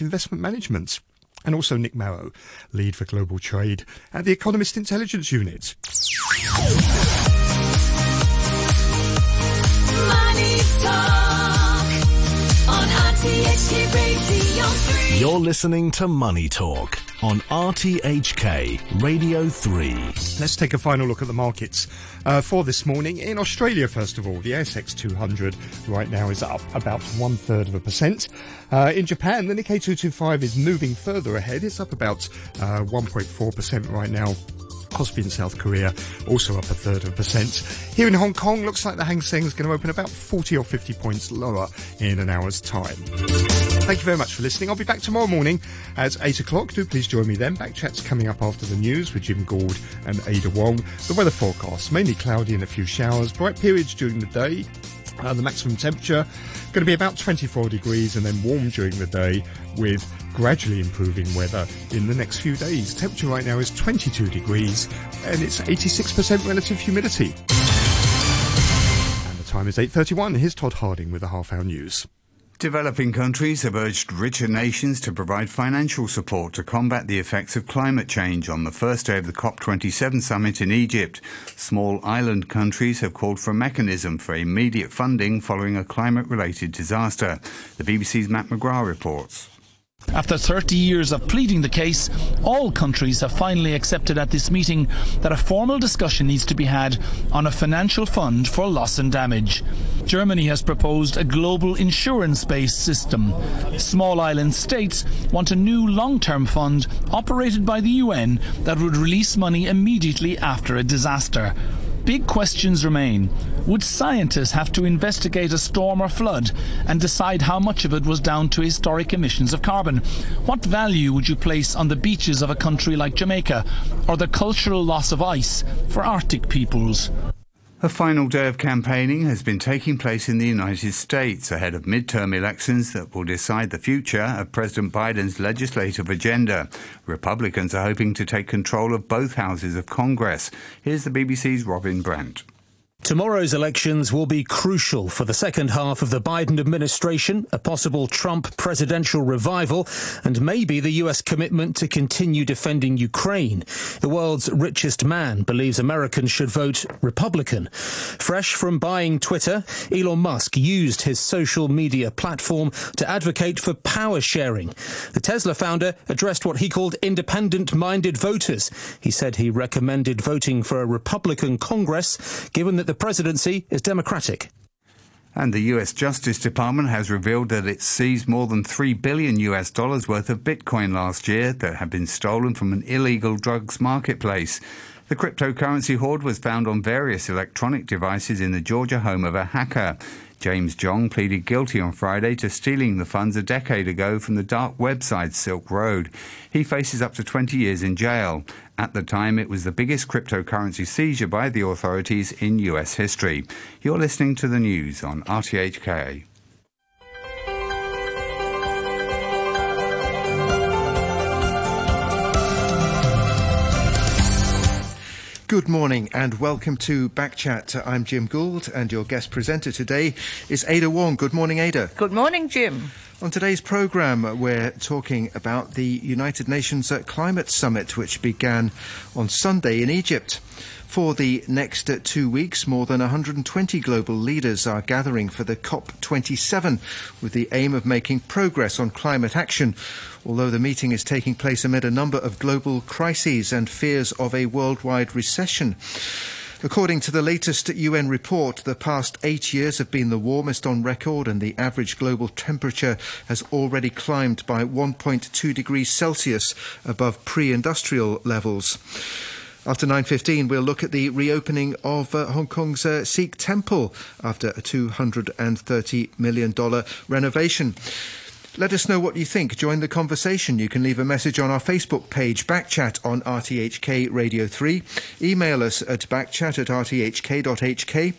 Investment Management. And also Nick Marro, lead for global trade at the Economist Intelligence Unit. Money Talk on RTHK Radio 3. You're listening to Money Talk on RTHK Radio 3. Let's take a final look at the markets uh, for this morning. In Australia, first of all, the ASX 200 right now is up about one third of a percent. Uh, in Japan, the Nikkei 225 is moving further ahead. It's up about uh, 1.4% right now. Kospi in South Korea also up a third of a percent. Here in Hong Kong, looks like the Hang Seng is going to open about 40 or 50 points lower in an hour's time. Thank you very much for listening. I'll be back tomorrow morning at 8 o'clock. Do please join me then. Back chat's coming up after the news with Jim Gould and Ada Wong. The weather forecast, mainly cloudy and a few showers. Bright periods during the day. Uh, the maximum temperature going to be about 24 degrees and then warm during the day with gradually improving weather in the next few days. Temperature right now is 22 degrees and it's 86% relative humidity. And the time is 8.31. Here's Todd Harding with the half hour news. Developing countries have urged richer nations to provide financial support to combat the effects of climate change on the first day of the COP27 summit in Egypt. Small island countries have called for a mechanism for immediate funding following a climate related disaster. The BBC's Matt McGrath reports. After 30 years of pleading the case, all countries have finally accepted at this meeting that a formal discussion needs to be had on a financial fund for loss and damage. Germany has proposed a global insurance based system. Small island states want a new long term fund operated by the UN that would release money immediately after a disaster. Big questions remain. Would scientists have to investigate a storm or flood and decide how much of it was down to historic emissions of carbon? What value would you place on the beaches of a country like Jamaica or the cultural loss of ice for Arctic peoples? A final day of campaigning has been taking place in the United States ahead of midterm elections that will decide the future of President Biden's legislative agenda. Republicans are hoping to take control of both houses of Congress. Here's the BBC's Robin Brandt. Tomorrow's elections will be crucial for the second half of the Biden administration, a possible Trump presidential revival, and maybe the US commitment to continue defending Ukraine. The world's richest man believes Americans should vote Republican. Fresh from buying Twitter, Elon Musk used his social media platform to advocate for power sharing. The Tesla founder addressed what he called independent minded voters. He said he recommended voting for a Republican Congress, given that the presidency is Democratic. And the US Justice Department has revealed that it seized more than 3 billion US dollars worth of Bitcoin last year that had been stolen from an illegal drugs marketplace. The cryptocurrency hoard was found on various electronic devices in the Georgia home of a hacker. James Zhong pleaded guilty on Friday to stealing the funds a decade ago from the dark website Silk Road. He faces up to 20 years in jail. At the time, it was the biggest cryptocurrency seizure by the authorities in US history. You're listening to the news on RTHK. Good morning and welcome to Backchat. I'm Jim Gould and your guest presenter today is Ada Wong. Good morning, Ada. Good morning, Jim. On today's programme, we're talking about the United Nations Climate Summit, which began on Sunday in Egypt. For the next two weeks, more than 120 global leaders are gathering for the COP27 with the aim of making progress on climate action. Although the meeting is taking place amid a number of global crises and fears of a worldwide recession. According to the latest UN report, the past eight years have been the warmest on record, and the average global temperature has already climbed by 1.2 degrees Celsius above pre-industrial levels. After 9.15, we'll look at the reopening of uh, Hong Kong's uh, Sikh temple after a $230 million renovation. Let us know what you think. Join the conversation. You can leave a message on our Facebook page, Backchat on RTHK Radio 3. Email us at backchat at rthk.hk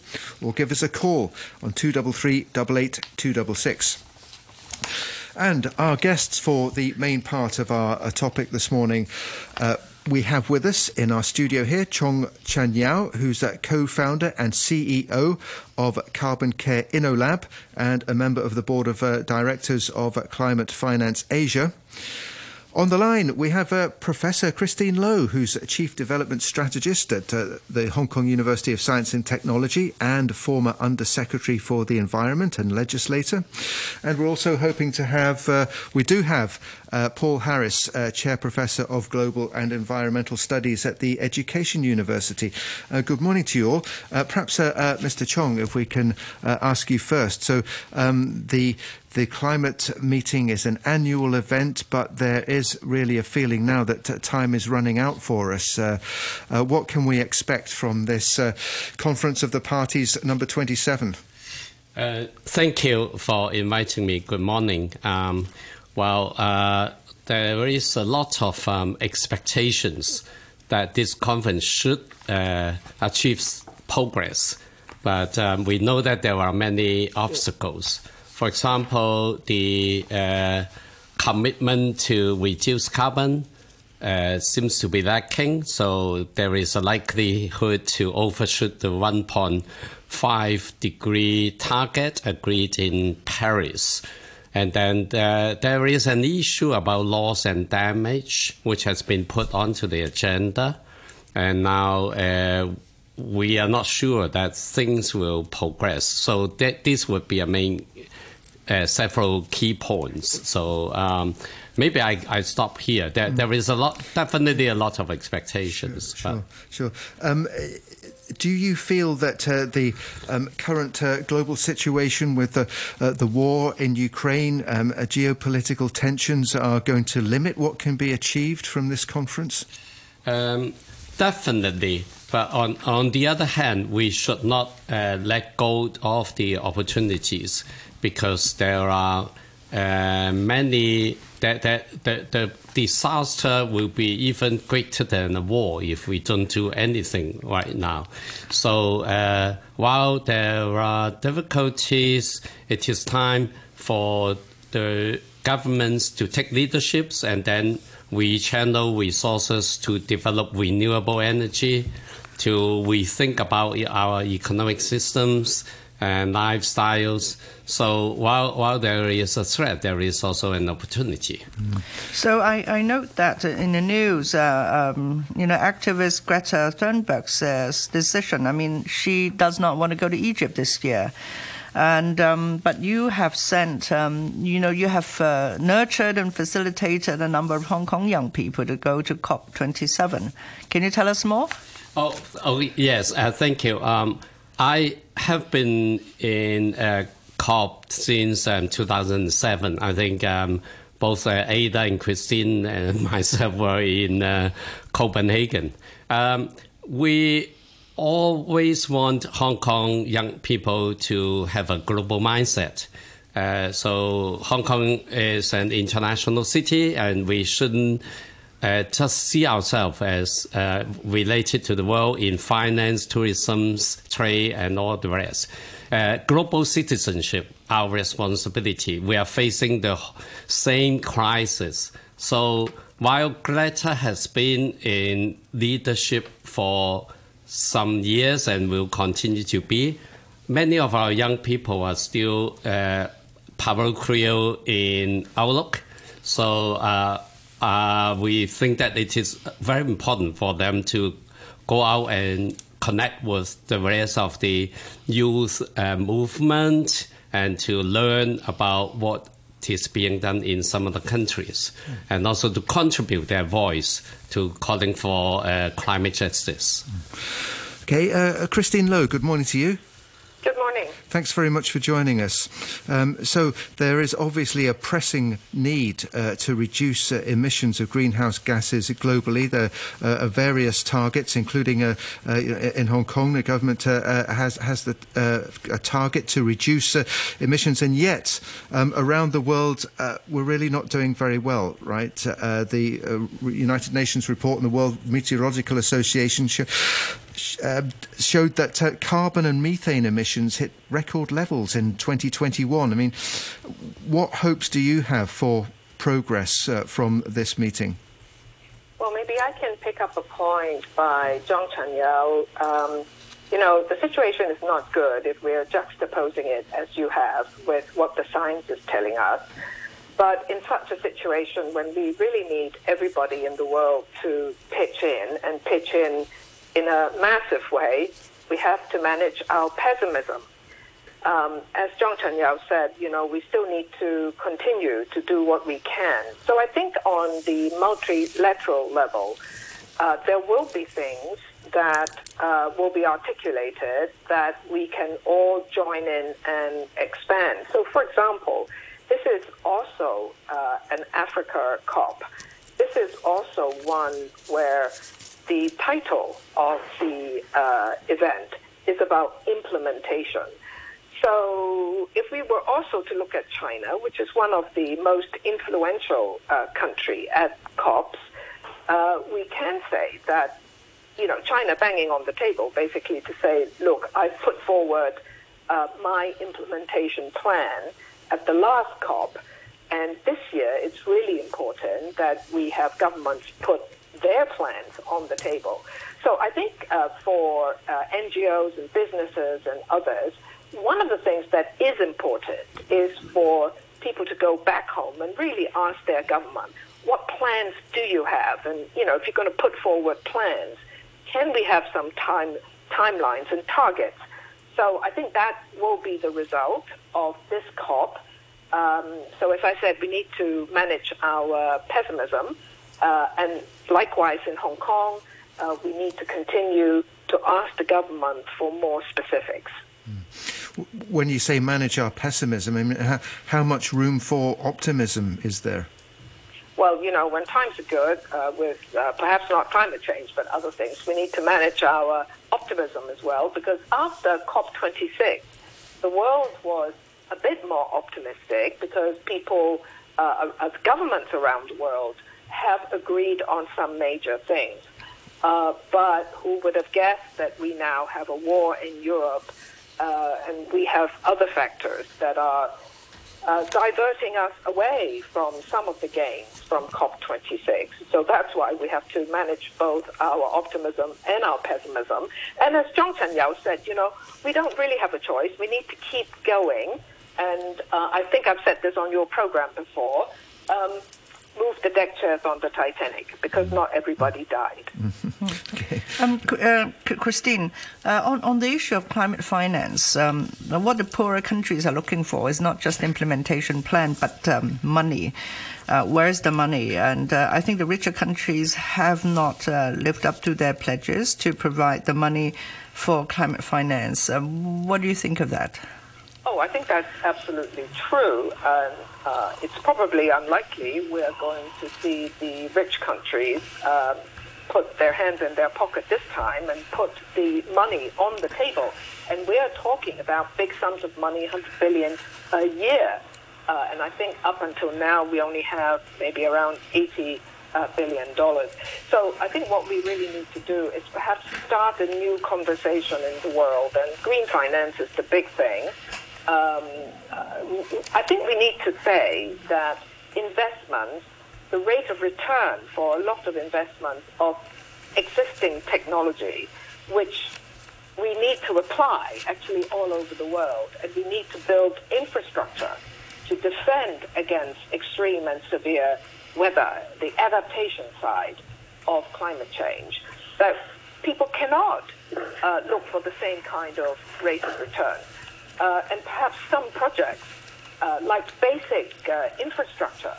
or give us a call on 233 266. And our guests for the main part of our uh, topic this morning uh, we have with us in our studio here Chong Chan-Yau, who's a co-founder and CEO of CarbonCare InnoLab and a member of the board of uh, directors of Climate Finance Asia. On the line, we have uh, Professor Christine Loh, who's Chief Development Strategist at uh, the Hong Kong University of Science and Technology and former Under Secretary for the Environment and Legislator. And we're also hoping to have, uh, we do have uh, Paul Harris, uh, Chair Professor of Global and Environmental Studies at the Education University. Uh, good morning to you all. Uh, perhaps, uh, Mr. Chong, if we can ask you first. So, um, the the climate meeting is an annual event, but there is really a feeling now that time is running out for us. Uh, uh, what can we expect from this uh, Conference of the Parties number 27? Uh, thank you for inviting me. Good morning. Um, well, uh, there is a lot of um, expectations that this conference should uh, achieve progress, but um, we know that there are many obstacles. For example, the uh, commitment to reduce carbon uh, seems to be lacking, so there is a likelihood to overshoot the 1.5 degree target agreed in Paris. And then uh, there is an issue about loss and damage, which has been put onto the agenda. And now uh, we are not sure that things will progress. So that this would be a main uh, several key points. So um, maybe I, I stop here. There, there is a lot, definitely a lot of expectations. Sure, sure. Um, uh, do you feel that uh, the um, current uh, global situation with the, uh, the war in Ukraine, um, uh, geopolitical tensions are going to limit what can be achieved from this conference? Um, definitely. But on, on the other hand, we should not uh, let go of the opportunities because there are uh, many that, that, the disaster will be even greater than a war if we don't do anything right now. So uh, while there are difficulties, it is time for the governments to take leaderships and then we channel resources to develop renewable energy, to rethink about our economic systems and lifestyles. So while, while there is a threat, there is also an opportunity. So I, I note that in the news, uh, um, you know, activist Greta Thunberg's decision. I mean, she does not want to go to Egypt this year. And um, but you have sent, um, you know, you have uh, nurtured and facilitated a number of Hong Kong young people to go to COP27. Can you tell us more? Oh, oh yes, uh, thank you. Um, I have been in uh, COP since um, 2007. I think um, both uh, Ada and Christine and myself were in uh, Copenhagen. Um, we always want Hong Kong young people to have a global mindset. Uh, so Hong Kong is an international city, and we shouldn't uh, just see ourselves as uh, related to the world in finance, tourism, trade, and all the rest. Uh, global citizenship, our responsibility. We are facing the same crisis. So while Greta has been in leadership for some years and will continue to be, many of our young people are still uh, parochial in outlook. So uh, uh, we think that it is very important for them to go out and connect with the rest of the youth uh, movement and to learn about what is being done in some of the countries and also to contribute their voice to calling for uh, climate justice. Okay, uh, Christine Loh, good morning to you. Good morning. Thanks very much for joining us. Um, so, there is obviously a pressing need uh, to reduce uh, emissions of greenhouse gases globally. There uh, are various targets, including uh, uh, in Hong Kong, the government has, has the, a target to reduce emissions, and yet um, around the world, we're really not doing very well, right? The United Nations report and the World Meteorological Association uh, showed that uh, carbon and methane emissions hit record levels in 2021. I mean, what hopes do you have for progress uh, from this meeting? Well, maybe I can pick up a point by Chong Chan-Yau. Um, you know, the situation is not good if we're juxtaposing it as you have with what the science is telling us. But in such a situation, when we really need everybody in the world to pitch in and pitch in in a massive way, we have to manage our pessimism. Um, as Chong Chan-Yau said, you know, we still need to continue to do what we can. So I think on the multilateral level, uh, there will be things that uh, will be articulated that we can all join in and expand. So, for example, this is also uh, an Africa COP. This is also one where the title of the uh, event is about implementation. So, if we were also to look at China, which is one of the most influential uh, country at COPs, uh, we can say that you know China banging on the table basically to say, look, I've put forward uh, my implementation plan at the last COP, and this year it's really important that we have governments put their plans on the table. So I think uh, for uh, NGOs and businesses and others, one of the things that is important is for people to go back home and really ask their government, what plans do you have? And, you know, if you're going to put forward plans, can we have some time timelines and targets? So I think that will be the result of this COP. Um, so as I said, we need to manage our pessimism. Uh, and likewise in Hong Kong, uh, we need to continue to ask the government for more specifics. When you say manage our pessimism, I mean, how, how much room for optimism is there? Well, you know, when times are good, uh, with uh, perhaps not climate change, but other things, we need to manage our optimism as well, because after COP26, the world was a bit more optimistic because people, uh, uh, governments around the world have agreed on some major things. Uh, but who would have guessed that we now have a war in Europe uh, and we have other factors that are uh, diverting us away from some of the gains from COP26. So that's why we have to manage both our optimism and our pessimism. And as Chong Chan-Yau said, you know, we don't really have a choice. We need to keep going. And uh, I think I've said this on your program before. Um, move the deck chairs on the Titanic because not everybody died. Um, uh, Christine, uh, on, on the issue of climate finance, um, what the poorer countries are looking for is not just implementation plan, but um, money. Uh, where's the money? And uh, I think the richer countries have not uh, lived up to their pledges to provide the money for climate finance. Um, what do you think of that? Oh, I think that's absolutely true. And uh, it's probably unlikely we're going to see the rich countries um, put their hands in their pocket this time and put the money on the table. And we're talking about big sums of money, 100 billion a year. Uh, and I think up until now we only have maybe around 80 uh, billion dollars. So I think what we really need to do is perhaps start a new conversation in the world. And green finance is the big thing. Um, uh, I think we need to say that investments, the rate of return for a lot of investments of existing technology, which we need to apply actually all over the world, and we need to build infrastructure to defend against extreme and severe weather, the adaptation side of climate change, that people cannot uh, look for the same kind of rate of return. Uh, and perhaps some projects, uh, like basic uh, infrastructure,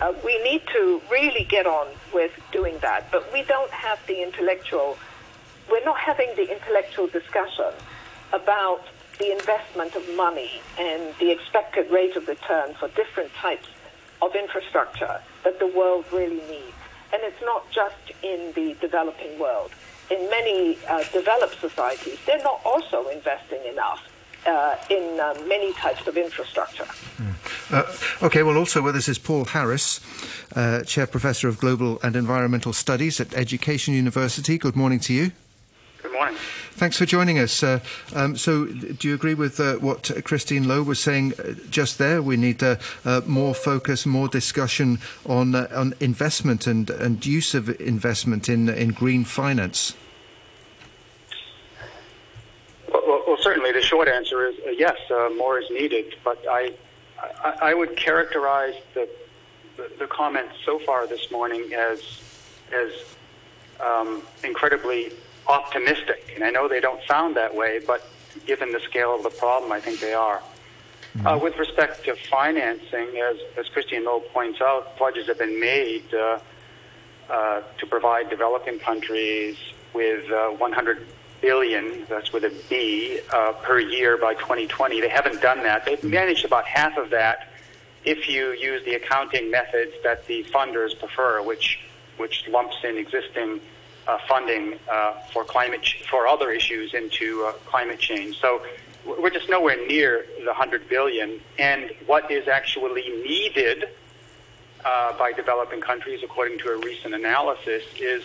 uh, we need to really get on with doing that. But we don't have the intellectual, we're not having the intellectual discussion about the investment of money and the expected rate of return for different types of infrastructure that the world really needs. And it's not just in the developing world. In many uh, developed societies, they're not also investing enough uh, in uh, many types of infrastructure. Uh, okay, well, also with us is Paul Harris, uh, Chair Professor of Global and Environmental Studies at Education University. Good morning to you. Good morning. Thanks for joining us. Uh, um, so, do you agree with uh, what Christine Loh was saying uh, just there? We need uh, uh, more focus, more discussion on uh, on investment and, and use of investment in in green finance. Well, well, well certainly the short answer is uh, yes, uh, more is needed. But I, I, I would characterize the, the the comments so far this morning as as um, incredibly optimistic. And I know they don't sound that way, but given the scale of the problem, I think they are. Uh, with respect to financing, as, as Christian Loh points out, pledges have been made uh, uh, to provide developing countries with uh, 100 billion, that's with a B, uh, per year by 2020. They haven't done that. They've managed about half of that if you use the accounting methods that the funders prefer, which which lumps in existing uh, funding uh, for climate ch- for other issues into uh, climate change. So we're just nowhere near the 100 billion. And what is actually needed uh, by developing countries, according to a recent analysis, is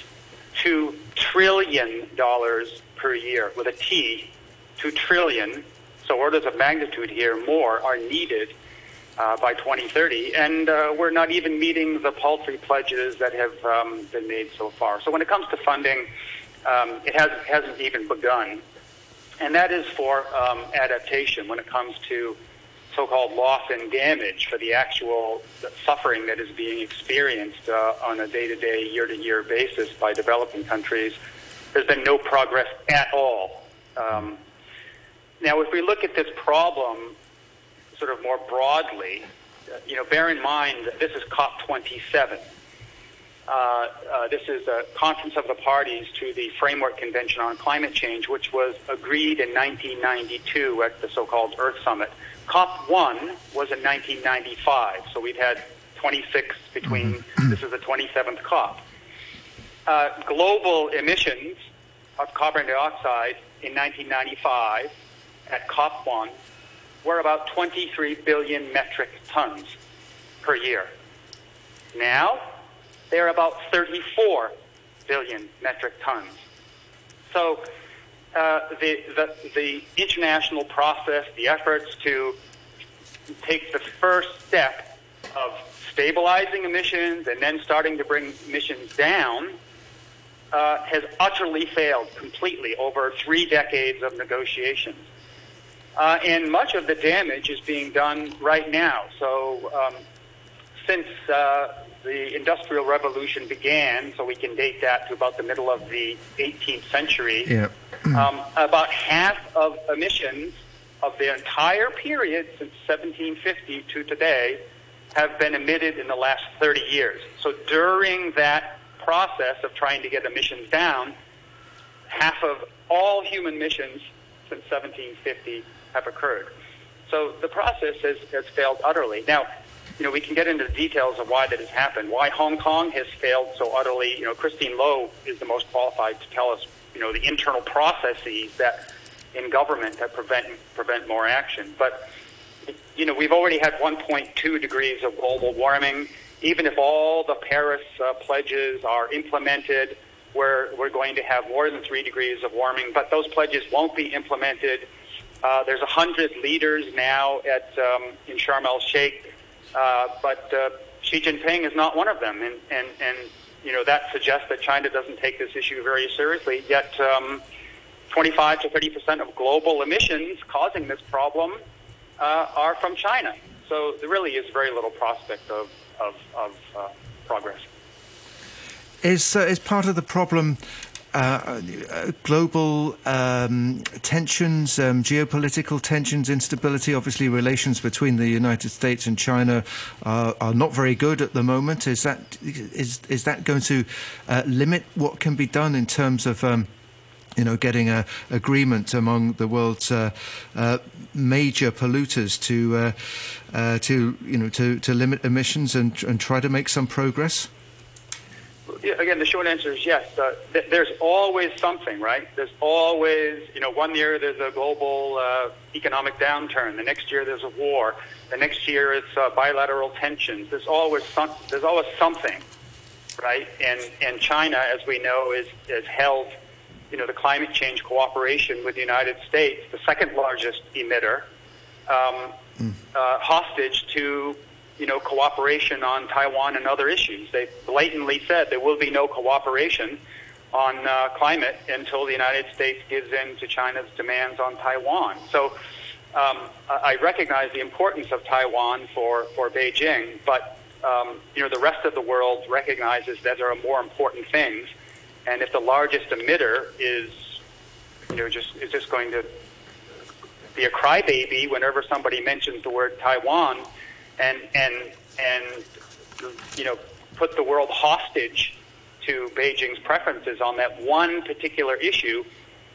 two trillion dollars per year with a T, two trillion. So orders of magnitude here more are needed uh, by 2030, and uh, we're not even meeting the paltry pledges that have um, been made so far. So when it comes to funding, um, it has, hasn't even begun, and that is for um, adaptation when it comes to so-called loss and damage for the actual suffering that is being experienced uh, on a day-to-day, year-to-year basis by developing countries. There's been no progress at all. Um, now, if we look at this problem sort of more broadly, uh, you know, bear in mind that this is COP27. Uh, uh, this is a conference of the parties to the Framework Convention on Climate Change, which was agreed in 1992 at the so-called Earth Summit. COP1 was in 1995, so we've had 26 between, this is the 27th COP. Uh, global emissions of carbon dioxide in 1995 at COP1 were about 23 billion metric tons per year. Now, they're about 34 billion metric tons. So, uh, the, the, the international process, the efforts to take the first step of stabilizing emissions and then starting to bring emissions down uh, has utterly failed completely over three decades of negotiations. Uh, and much of the damage is being done right now. So, um, since uh, the Industrial Revolution began, so we can date that to about the middle of the 18th century, Yeah. um, about half of emissions of the entire period since 1750 to today have been emitted in the last 30 years. So during that process of trying to get emissions down, half of all human emissions since 1750 have occurred. So the process has, has failed utterly. Now, you know, we can get into the details of why that has happened, why Hong Kong has failed so utterly. You know, Christine Loh is the most qualified to tell us, you know, the internal processes that in government that prevent prevent more action. But you know, we've already had 1.2 degrees of global warming. Even if all the Paris uh, pledges are implemented, we're, we're going to have more than three degrees of warming, but those pledges won't be implemented. Uh, there's 100 leaders now at um, in Sharm el Sheikh, uh, but uh, Xi Jinping is not one of them, and, and, and you know that suggests that China doesn't take this issue very seriously. Yet, um, 25 to 30 percent of global emissions causing this problem uh, are from China. So there really is very little prospect of of, of uh, progress. Is uh, is part of the problem uh, uh, global um, tensions, um, geopolitical tensions, instability? Obviously, relations between the United States and China are, are not very good at the moment. Is that is is that going to uh, limit what can be done in terms of? Um, you know, getting a agreement among the world's uh, uh, major polluters to uh, uh, to you know to, to limit emissions and and try to make some progress. Yeah, again, the short answer is yes. Th- there's always something, right? There's always, you know, one year there's a global uh, economic downturn. The next year there's a war. The next year it's uh, bilateral tensions. There's always some, there's always something, right? And and China, as we know, is is held you know, the climate change cooperation with the United States, the second largest emitter, um, uh, hostage to you know cooperation on Taiwan and other issues. They blatantly said there will be no cooperation on uh, climate until the United States gives in to China's demands on Taiwan. So. Um, I I recognize the importance of Taiwan for, for Beijing, but um, you know the rest of the world recognizes that there are more important things, and if the largest emitter is you know just is just going to be a crybaby whenever somebody mentions the word Taiwan, and and and you know put the world hostage to Beijing's preferences on that one particular issue,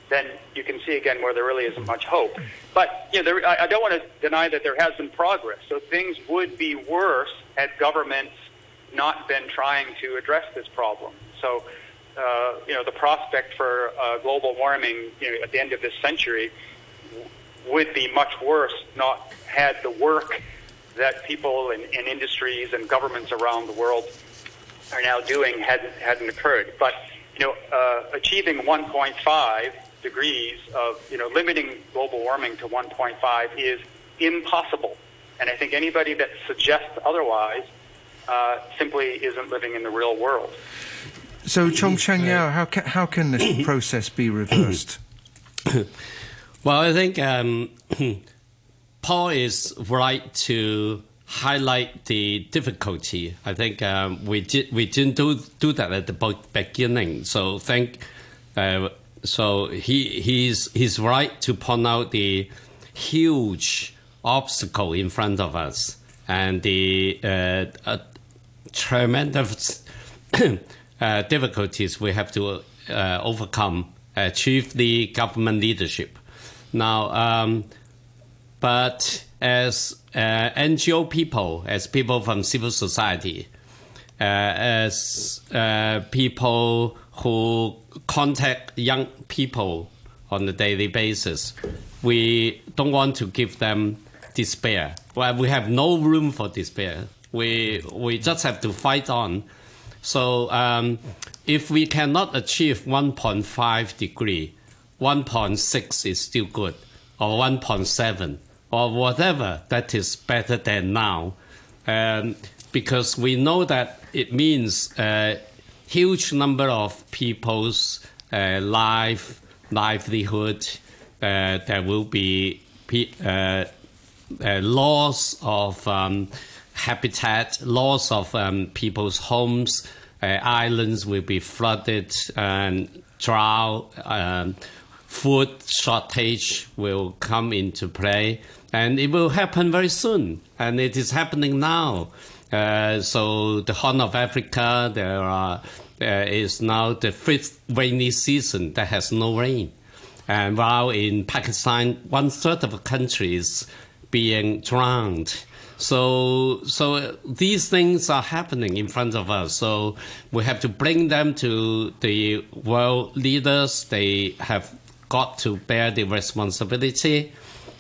then you can see again where there really isn't much hope. But you know, there, I, I don't want to deny that there has been progress. So things would be worse had governments not been trying to address this problem. So. Uh, you know, the prospect for uh, global warming you know, at the end of this century would be much worse not had the work that people and, and industries and governments around the world are now doing hadn't hadn't occurred. But you know, uh, achieving 1.5 degrees of you know limiting global warming to 1.5 is impossible. And I think anybody that suggests otherwise uh, simply isn't living in the real world. So, Chong Chan-Yau, how can, how can this process be reversed? Well, I think um, Paul is right to highlight the difficulty. I think um, we did we didn't do do that at the beginning. So think, uh, so he he's he's right to point out the huge obstacle in front of us and the uh, uh, tremendous uh, difficulties we have to uh, overcome, achieve the government leadership. Now, um, but as uh, NGO people, as people from civil society, uh, as uh, people who contact young people on a daily basis, we don't want to give them despair. Well, we have no room for despair. We we just have to fight on. So um, if we cannot achieve 1.5 degree, 1.6 is still good, or 1.7, or whatever that is better than now, um, because we know that it means a huge number of people's uh, life, livelihood, uh, there will be uh, uh, loss of um, habitat, loss of um, people's homes, uh, islands will be flooded and drought, um, food shortage will come into play, and it will happen very soon, and it is happening now. Uh, so the Horn of Africa, there are, uh, is now the fifth rainy season that has no rain. And while in Pakistan, one third of the country is being drowned. So, so these things are happening in front of us. So we have to bring them to the world leaders. They have got to bear the responsibility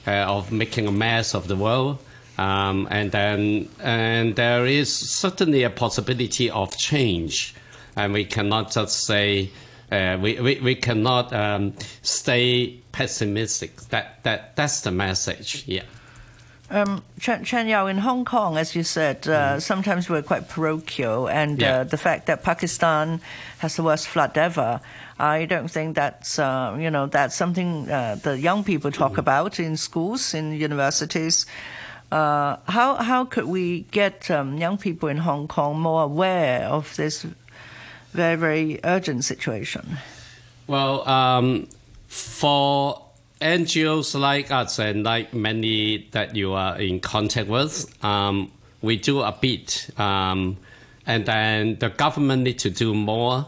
uh, of making a mess of the world. Um, and then, and there is certainly a possibility of change, and we cannot just say uh, we, we, we cannot um, stay pessimistic. That that that's the message. Yeah. Um, Chen, Chan-Yau, in Hong Kong, as you said, uh, sometimes we're quite parochial, and Yeah. uh, the fact that Pakistan has the worst flood ever, I don't think that's uh, you know that's something uh, the young people talk about in schools, in universities. Uh, how how could we get um, young people in Hong Kong more aware of this very very urgent situation? Well, um, for NGOs like us and like many that you are in contact with, um, we do a bit, um, and then the government need to do more.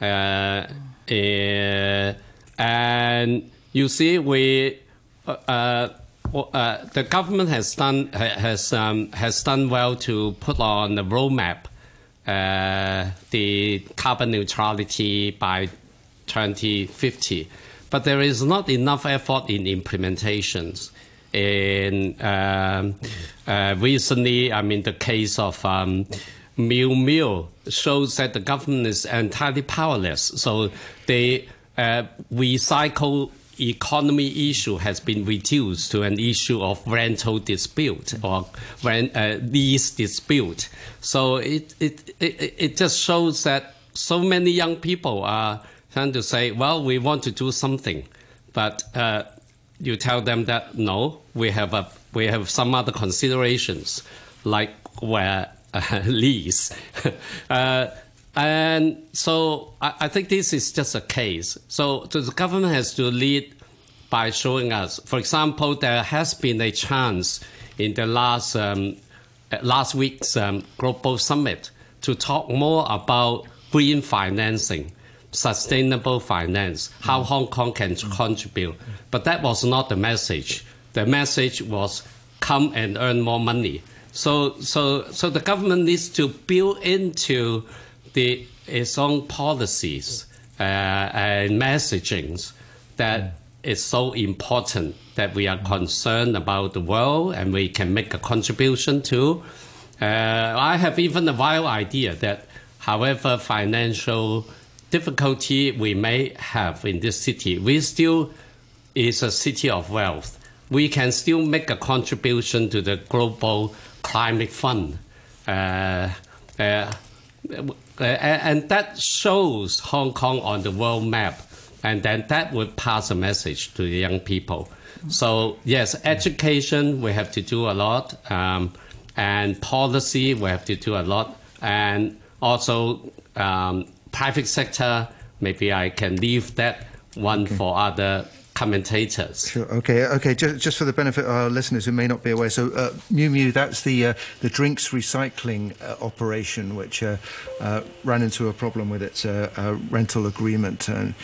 Uh, uh, and you see, we uh, uh, uh, the government has done has um, has done well to put on the roadmap uh, the carbon neutrality by 2050, but there is not enough effort in implementations. And um, uh, recently, I mean, the case of um, Miu shows that the government is entirely powerless. So they uh, recycle economy issue has been reduced to an issue of rental dispute or rent, uh, lease dispute. So it, it, it, it just shows that so many young people are trying to say, well, we want to do something, but uh, you tell them that no, we have a we have some other considerations like where uh, lease. uh, and so I, I, think this is just a case. So, so the government has to lead by showing us. For example, there has been a chance in the last um, last week's um, global summit to talk more about green financing, sustainable finance, how Hong Kong can contribute. But that was not the message. The message was come and earn more money. So, so, so the government needs to build into the, its own policies uh, and messagings that is so important that we are concerned about the world and we can make a contribution to. Uh, I have even a wild idea that, however financial difficulty we may have in this city, we still is a city of wealth. We can still make a contribution to the global climate fund. Uh, uh, and that shows Hong Kong on the world map. And then that would pass a message to the young people. So, yes, education, we have to do a lot. Um, and policy, we have to do a lot. And also, um, private sector, maybe I can leave that one okay. for other commentators. Sure. Okay. Okay. Just, just for the benefit of our listeners who may not be aware, so uh, Mil Mill, that's the uh, the drinks recycling uh, operation which uh, uh, ran into a problem with its uh, rental agreement. And,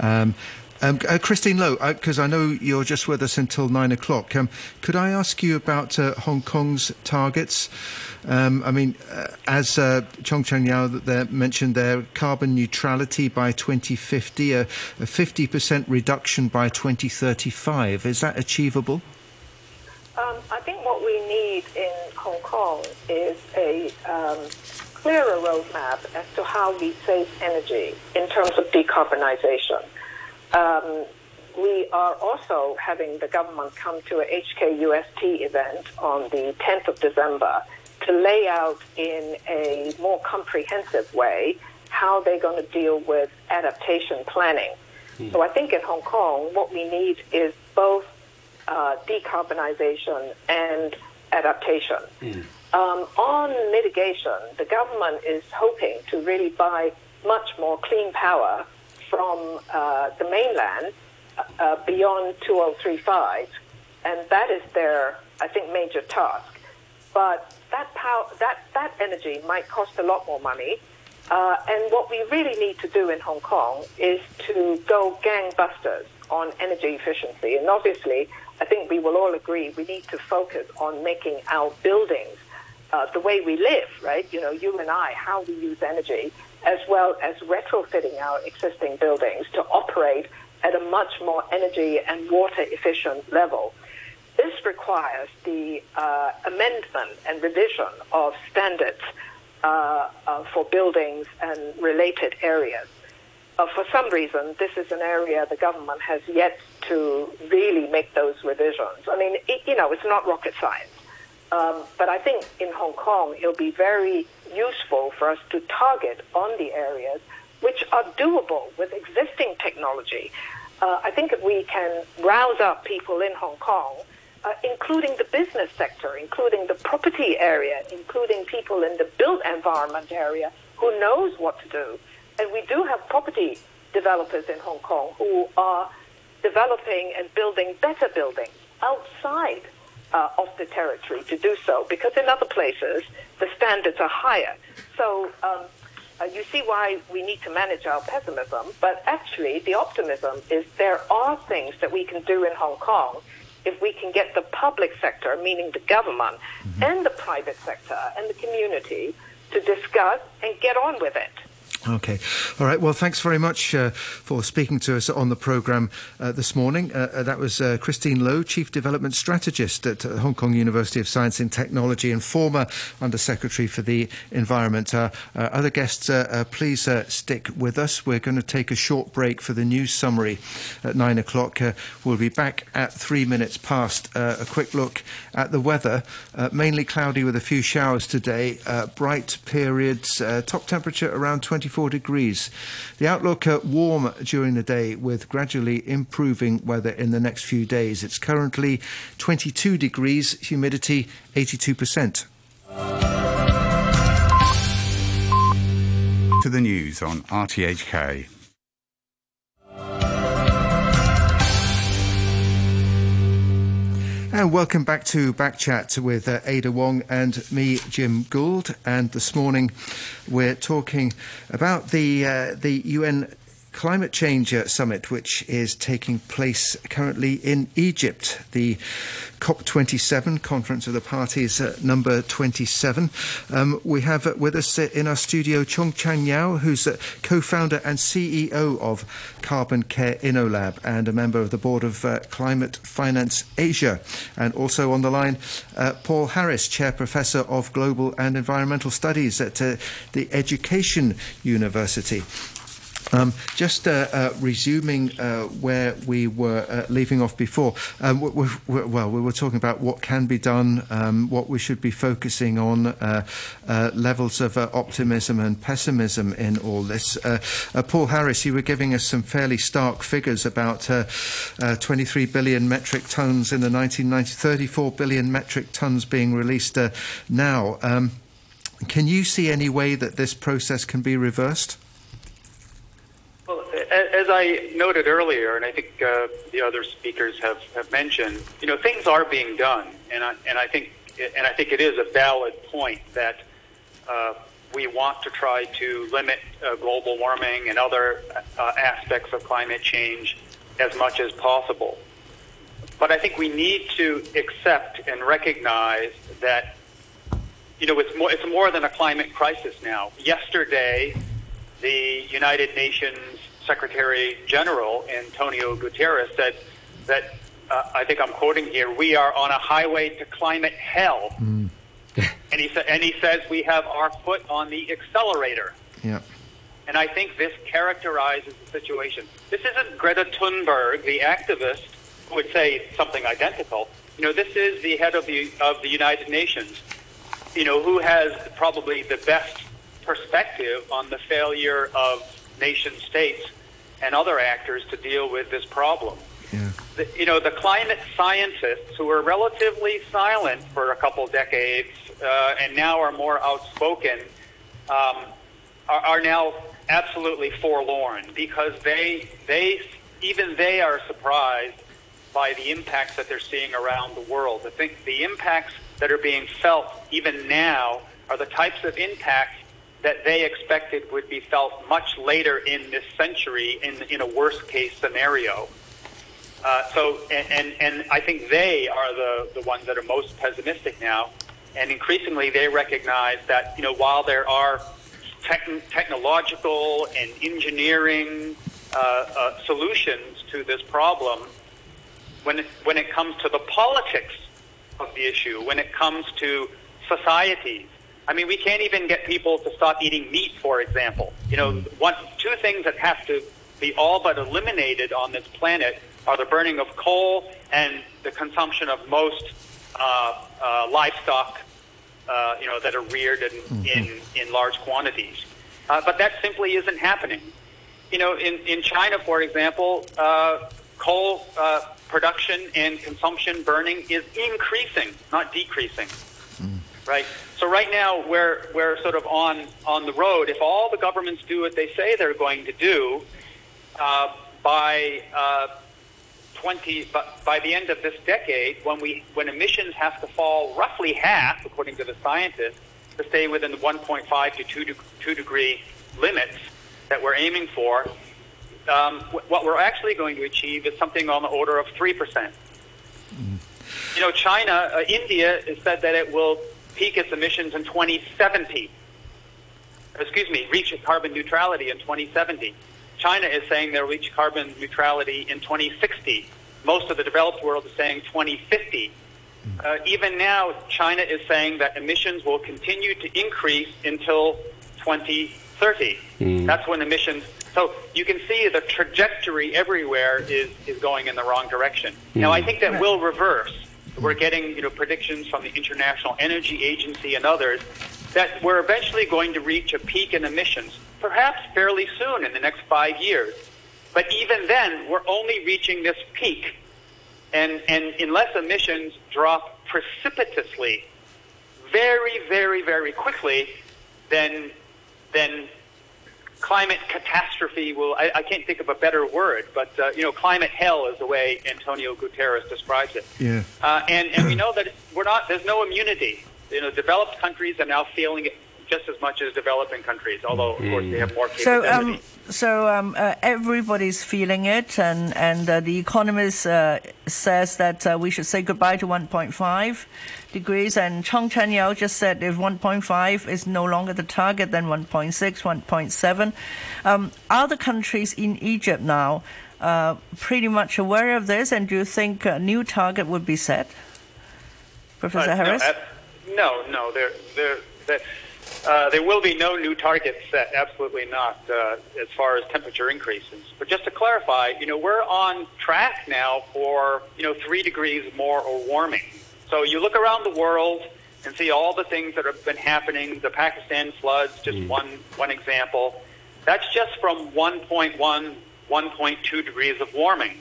um, um, uh, Christine Loh, because uh, I know you're just with us until nine o'clock, um, could I ask you about uh, Hong Kong's targets? Um, I mean, uh, as uh, Chong Chan-Yau mentioned there, carbon neutrality by 2050, a, a 50% reduction by 2035. Is that achievable? Um, I think what we need in Hong Kong is a um, clearer roadmap as to how we save energy in terms of decarbonization. Um, we are also having the government come to a HKUST event on the 10th of December to lay out in a more comprehensive way how they're going to deal with adaptation planning. Mm. So I think in Hong Kong, what we need is both uh, decarbonization and adaptation. Mm. Um, on mitigation, the government is hoping to really buy much more clean power from uh, the mainland uh, beyond 2035, and that is their, I think, major task. But that power, that that energy might cost a lot more money. Uh, and what we really need to do in Hong Kong is to go gangbusters on energy efficiency. And obviously, I think we will all agree we need to focus on making our buildings uh, the way we live, right? You know, you and I, how we use energy, as well as retrofitting our existing buildings to operate at a much more energy and water efficient level. This requires the uh, amendment and revision of standards uh, uh, for buildings and related areas. For some reason, this is an area the government has yet to really make those revisions. I mean, it, you know, it's not rocket science. Um, but I think in Hong Kong, it'll be very useful for us to target on the areas which are doable with existing technology. Uh, I think if we can rouse up people in Hong Kong uh, including the business sector, including the property area, including people in the built environment area who knows what to do. And we do have property developers in Hong Kong who are developing and building better buildings outside uh, of the territory to do so, because in other places the standards are higher. So um, uh, you see why we need to manage our pessimism, but actually the optimism is there are things that we can do in Hong Kong if we can get the public sector, meaning the government, mm-hmm. and the private sector and the community to discuss and get on with it. Okay. All right. Well, thanks very much uh, for speaking to us on the programme uh, this morning. Uh, uh, that was uh, Christine Loh, Chief Development Strategist at uh, Hong Kong University of Science and Technology and former Under Secretary for the Environment. Other guests, please stick with us. We're going to take a short break for the news summary at nine o'clock. We'll be back at three minutes past. A quick look at the weather. Mainly cloudy with a few showers today. Bright periods. Top temperature around 24 degrees. The outlook uh, warm during the day with gradually improving weather in the next few days. It's currently 22 degrees, humidity 82%. To the news on RTHK. And welcome back to Backchat with uh, Ada Wong and me, Jim Gould. And this morning we're talking about the uh, the UN Climate Change uh, Summit, which is taking place currently in Egypt. The COP27 Conference of the Parties, uh, number 27. Um, we have uh, with us uh, in our studio Chong Chan-Yau, who's uh, co-founder and CEO of CarbonCare InnoLab and a member of the board of uh, Climate Finance Asia. And also on the line, uh, Paul Harris, Chair Professor of Global and Environmental Studies at the Education University. Um, just uh, uh, resuming uh, where we were uh, leaving off before, um, we, we, we- well, we were talking about what can be done, um, what we should be focusing on, uh, uh, levels of optimism and pessimism in all this. Paul Harris, you were giving us some fairly stark figures about uh, uh, 23 billion metric tons in the 1990s, 34 billion metric tons being released now. Um, can you see any way that this process can be reversed? As I noted earlier, and I think uh, the other speakers have, have mentioned, you know, things are being done, and I, and I think and I think it is a valid point that uh, we want to try to limit uh, global warming and other uh, aspects of climate change as much as possible. But I think we need to accept and recognize that you know it's more it's more than a climate crisis now. Yesterday, the United Nations Secretary General Antonio Guterres said that uh, I think I'm quoting here: "We are on a highway to climate hell," and he sa- and he says we have our foot on the accelerator. Yeah. And I think this characterizes the situation. This isn't Greta Thunberg, the activist, who would say something identical. You know, this is the head of the of the United Nations. You know, who has probably the best perspective on the failure of nation states and other actors to deal with this problem. Yeah. The, you know, the climate scientists who were relatively silent for a couple decades uh, and now are more outspoken um, are, are now absolutely forlorn because they they even they are surprised by the impacts that they're seeing around the world. I think the impacts that are being felt even now are the types of impacts that they expected would be felt much later in this century in, in a worst case scenario. Uh, so, and, and, and I think they are the, the ones that are most pessimistic now. And increasingly, they recognize that, you know, while there are techn technological and engineering uh, uh, solutions to this problem, when it, when it comes to the politics of the issue, when it comes to societies, I mean, we can't even get people to stop eating meat, for example. You know, one, two things that have to be all but eliminated on this planet are the burning of coal and the consumption of most uh, uh, livestock, uh, you know, that are reared in, in, in large quantities. Uh, but that simply isn't happening. You know, in, in China, for example, uh, coal uh, production and consumption burning is increasing, not decreasing right? So right now we're we're sort of on on the road. If all the governments do what they say they're going to do, uh, by uh, 20 by, by the end of this decade, when we when emissions have to fall roughly half, according to the scientists, to stay within the 1.5 to 2 de- 2 degree limits that we're aiming for, um, wh- what we're actually going to achieve is something on the order of three percent. You know, China, uh, India has said that it will peak its emissions in 2070. excuse me, reach its carbon neutrality in 2070. China is saying they'll reach carbon neutrality in 2060. Most of the developed world is saying 2050. Uh, even now, China is saying that emissions will continue to increase until 2030. That's when emissions. So you can see the trajectory everywhere is, is going in the wrong direction. Now, I think that will reverse. We're getting you know predictions from the International Energy Agency and others that we're eventually going to reach a peak in emissions, perhaps fairly soon in the next five years. But even then, we're only reaching this peak and, and unless emissions drop precipitously, very, very, very quickly, then, then climate catastrophe will, I, I can't think of a better word, but, uh, you know, climate hell is the way Antonio Guterres describes it. Yeah. Uh, and, and we know that we're not, there's no immunity. You know, developed countries are now feeling it just as much as developing countries, although, of course, they have more So, um, so um, uh, everybody's feeling it, and and uh, the economist uh, says that uh, we should say goodbye to 1.5 degrees. And Chong Chan-Yau just said if 1.5 is no longer the target, then 1.6, 1.7. Um, are the countries in Egypt now uh, pretty much aware of this? And do you think a new target would be set, Professor Uh, Harris? No, no, no, there, there, there, uh, there will be no new targets set. Absolutely not, uh, as far as temperature increases. But just to clarify, you know, we're on track now for you know three degrees more or warming. So you look around the world and see all the things that have been happening. The Pakistan floods, just one one example. That's just from 1.1, 1.2 degrees of warming.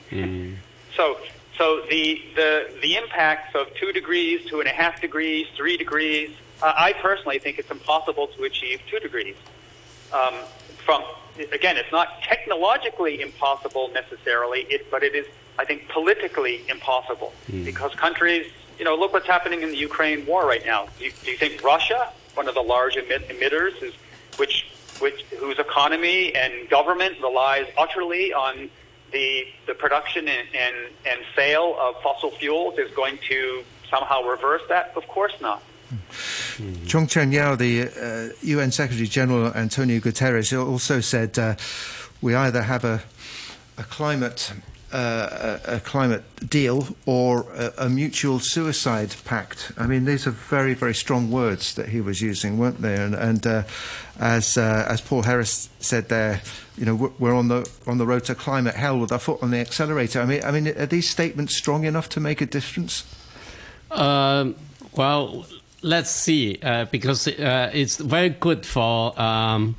So, so the, the, the impacts of two degrees, two and a half degrees, three degrees, uh, I personally think it's impossible to achieve two degrees. Um, from again, it's not technologically impossible necessarily, it, but it is, I think, politically impossible because countries, you know, look what's happening in the Ukraine war right now. Do you, do you think Russia, one of the large emit- emitters, is which which whose economy and government relies utterly on the the production and, and, and sale of fossil fuels is going to somehow reverse that? Of course not. Chong Chan-Yau, the uh, UN Secretary General Antonio Guterres, also said uh, we either have a, a climate a, a climate deal or a, a mutual suicide pact. I mean, these are very very strong words that he was using, weren't they? And, and uh, as uh, as Paul Harris said there, you know, we're- we're on the on the road to climate hell with our foot on the accelerator. I mean, I mean, are these statements strong enough to make a difference? Um, well, let's see, uh, because uh, it's very good for um,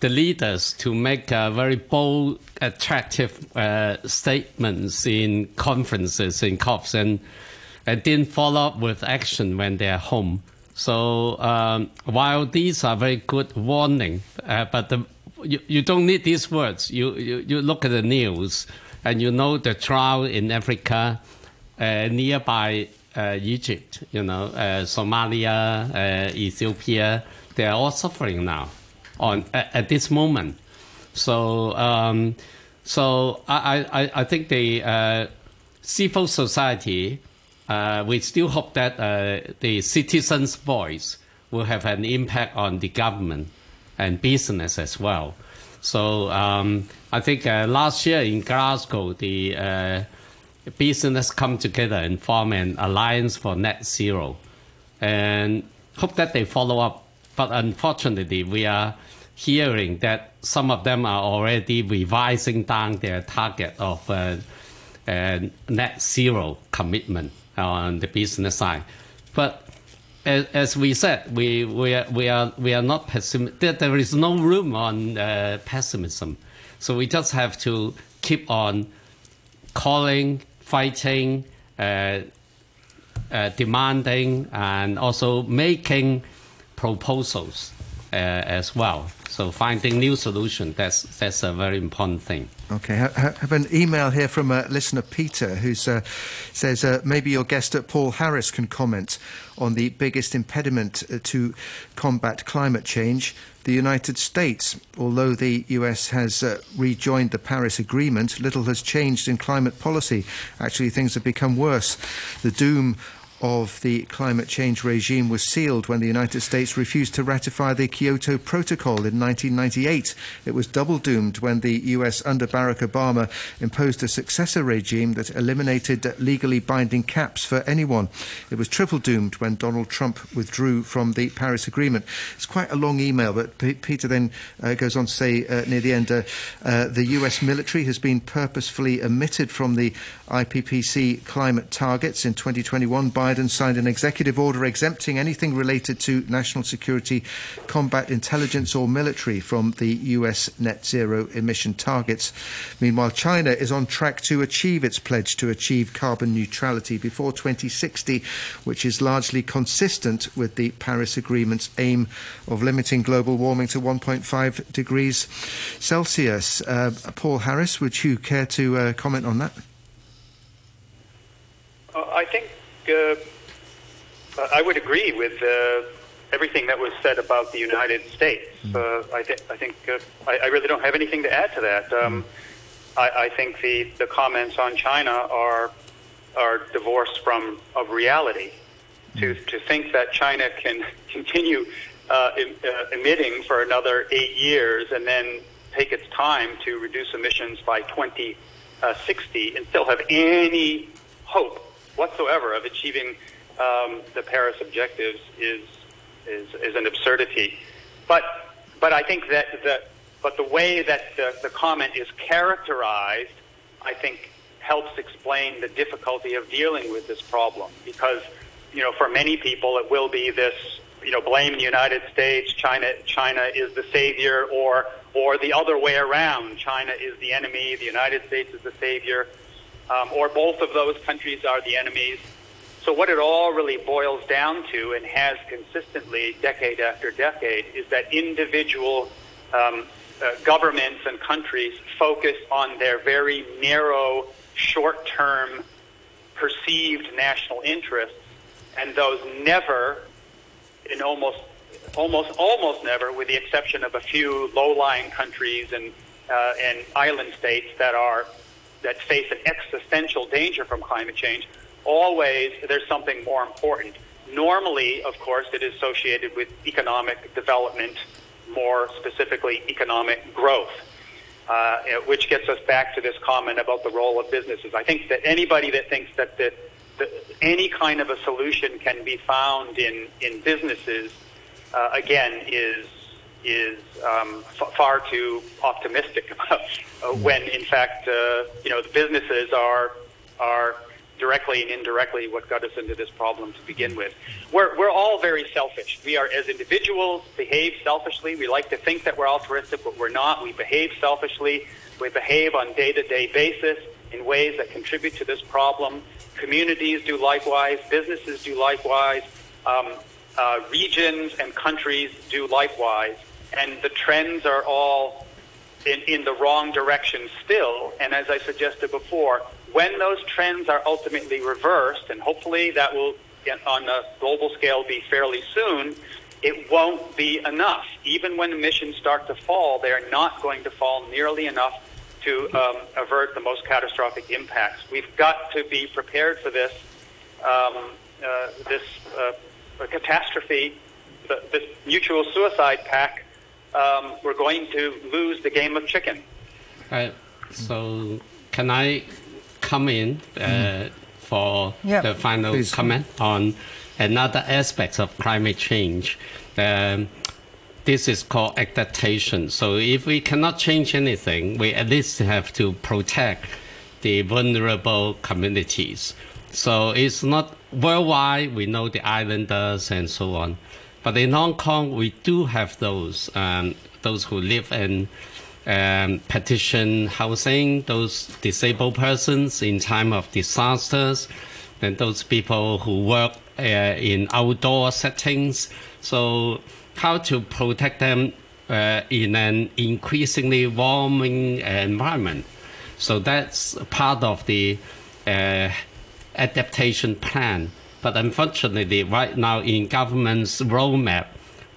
the leaders to make uh, very bold, attractive uh, statements in conferences, in COPs, and, and then follow up with action when they're home. So um, while these are very good warning, uh, but the, you, you don't need these words. You, you, you look at the news and you know the trial in Africa, uh, nearby uh, Egypt, you know, uh, Somalia, Ethiopia, they are all suffering now on at, at this moment. So, um, so I, I, I think the uh, civil society, uh, we still hope that uh, the citizens' voice will have an impact on the government and business as well. So um, I think uh, last year in Glasgow, the uh, business come together and form an alliance for net zero, and hope that they follow up. But unfortunately, we are hearing that some of them are already revising down their target of uh, uh, net zero commitment on the business side. But as, as we said, we, we, are, we, are, we are not pessimistic. There, there is no room on uh, pessimism. So we just have to keep on calling, fighting, uh, uh, demanding, and also making proposals uh, as well. So finding new solution, that's, that's a very important thing. Okay, I I have an email here from a listener, Peter, who uh, says uh, maybe your guest at Paul Harris can comment on the biggest impediment uh, to combat climate change. The United States, although the US has uh, rejoined the Paris Agreement, little has changed in climate policy. Actually, things have become worse. The doom of the climate change regime was sealed when the United States refused to ratify the Kyoto Protocol in 1998. It was double doomed when the US, under Barack Obama, imposed a successor regime that eliminated legally binding caps for anyone. It was triple doomed when Donald Trump withdrew from the Paris Agreement. It's quite a long email, but P- Peter then uh, goes on to say uh, near the end uh, uh, the US military has been purposefully omitted from the IPPC climate targets. In 2021, Biden signed an executive order exempting anything related to national security, combat intelligence, or military from the US net zero emission targets. Meanwhile, China is on track to achieve its pledge to achieve carbon neutrality before 2060, which is largely consistent with the Paris Agreement's aim of limiting global warming to 1.5 degrees Celsius. Uh, Paul Harris, would you care to uh, comment on that? Uh, I think uh, I would agree with uh, everything that was said about the United States. Uh, I, th- I think uh, I, I really don't have anything to add to that. Um, I, I think the, the comments on China are are divorced from of reality. To to think that China can continue uh, em, uh, emitting for another eight years and then take its time to reduce emissions by 2060 and still have any hope whatsoever of achieving um, the Paris objectives is, is is an absurdity. But but I think that the but the way that the, the comment is characterized, I think, helps explain the difficulty of dealing with this problem. Because you know for many people it will be this you know blame the United States, China China is the savior, or or the other way around, China is the enemy, the United States is the savior, um, or both of those countries are the enemies. So what it all really boils down to, and has consistently, decade after decade, is that individual um, uh, governments and countries focus on their very narrow, short-term, perceived national interests, and those never, in almost almost almost never, with the exception of a few low-lying countries and uh, and island states that are that face an existential danger from climate change, always there's something more important. Normally, of course, it is associated with economic development, more specifically, economic growth. Uh, which gets us back to this comment about the role of businesses. I think that anybody that thinks that the, the, any kind of a solution can be found in, in businesses, uh, again, is is um, f- far too optimistic about uh, when, in fact, uh, you know, the businesses are are directly and indirectly what got us into this problem to begin with. We're, we're all very selfish. We are, as individuals, behave selfishly. We like to think that we're altruistic, but we're not. We behave selfishly. We behave on day-to-day basis in ways that contribute to this problem. Communities do likewise. Businesses do likewise. Um, uh, regions and countries do likewise. And the trends are all in, in the wrong direction still. And as I suggested before, when those trends are ultimately reversed, and hopefully that will, on a global scale, be fairly soon, it won't be enough. Even when emissions start to fall, they are not going to fall nearly enough to um, avert the most catastrophic impacts. We've got to be prepared for this, um, uh, this uh, catastrophe, this mutual suicide pact. Um, we're going to lose the game of chicken. Uh, so, can I come in uh, for Yeah. the final Please. comment on another aspect of climate change? Um, this is called adaptation. So if we cannot change anything, we at least have to protect the vulnerable communities. So it's not worldwide. We know the islanders and so on, but in Hong Kong we do have those um, those who live in um, petition housing, those disabled persons in time of disasters, and those people who work uh, in outdoor settings. So how to protect them uh, in an increasingly warming environment. So that's part of the uh, adaptation plan. But unfortunately, right now in government's roadmap,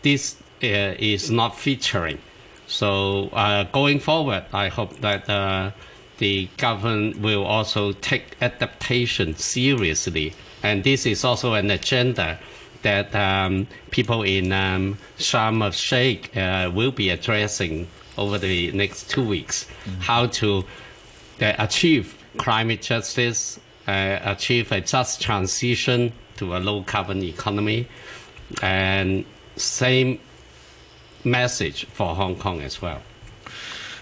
this uh, is not featuring. So uh, going forward, I hope that uh, the government will also take adaptation seriously And this is also an agenda that um, people in um, Sharm el Sheikh uh, will be addressing over the next two weeks. How to uh, achieve climate justice, Uh, achieve a just transition to a low carbon economy, and same message for Hong Kong as well.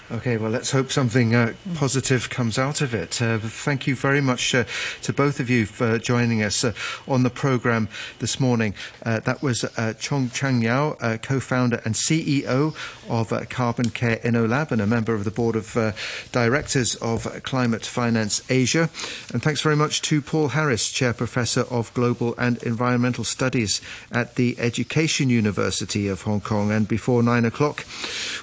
Okay, well, let's hope something uh, positive comes out of it. Uh, thank you very much uh, to both of you for joining us uh, on the programme this morning. Uh, that was uh, Chong Chan-Yau, uh, co-founder and CEO of CarbonCare InnoLab and a member of the board of directors of Climate Finance Asia. And thanks very much to Paul Harris, chair professor of global and environmental studies at the Education University of Hong Kong. And before nine o'clock,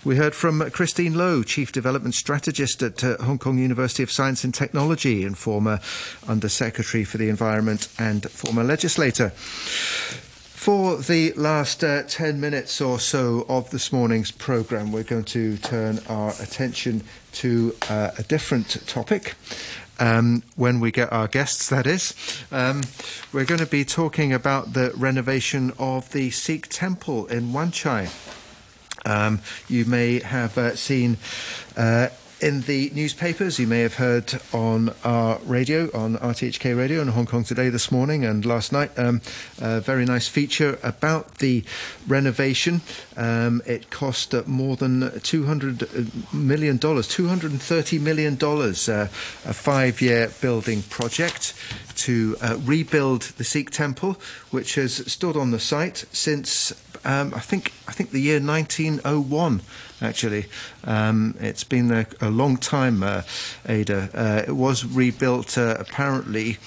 we heard from Christine Loh, Chief Development Strategist at uh, Hong Kong University of Science and Technology and former Under Secretary for the Environment and former legislator. For the last uh, 10 minutes or so of this morning's programme, we're going to turn our attention to uh, a different topic. Um, when we get our guests, that is. Um, we're going to be talking about the renovation of the Sikh temple in Wan Chai. Um, you may have uh, seen uh, in the newspapers, you may have heard on our radio, on RTHK radio in Hong Kong today, this morning, and last night, um, a very nice feature about the renovation. Um, it cost uh, more than $200 million, $230 million, uh, a five year building project to uh, rebuild the Sikh temple, which has stood on the site since um, I think I think the year 1901. Actually, um, it's been there a long time. Uh, Ada, uh, it was rebuilt uh, apparently.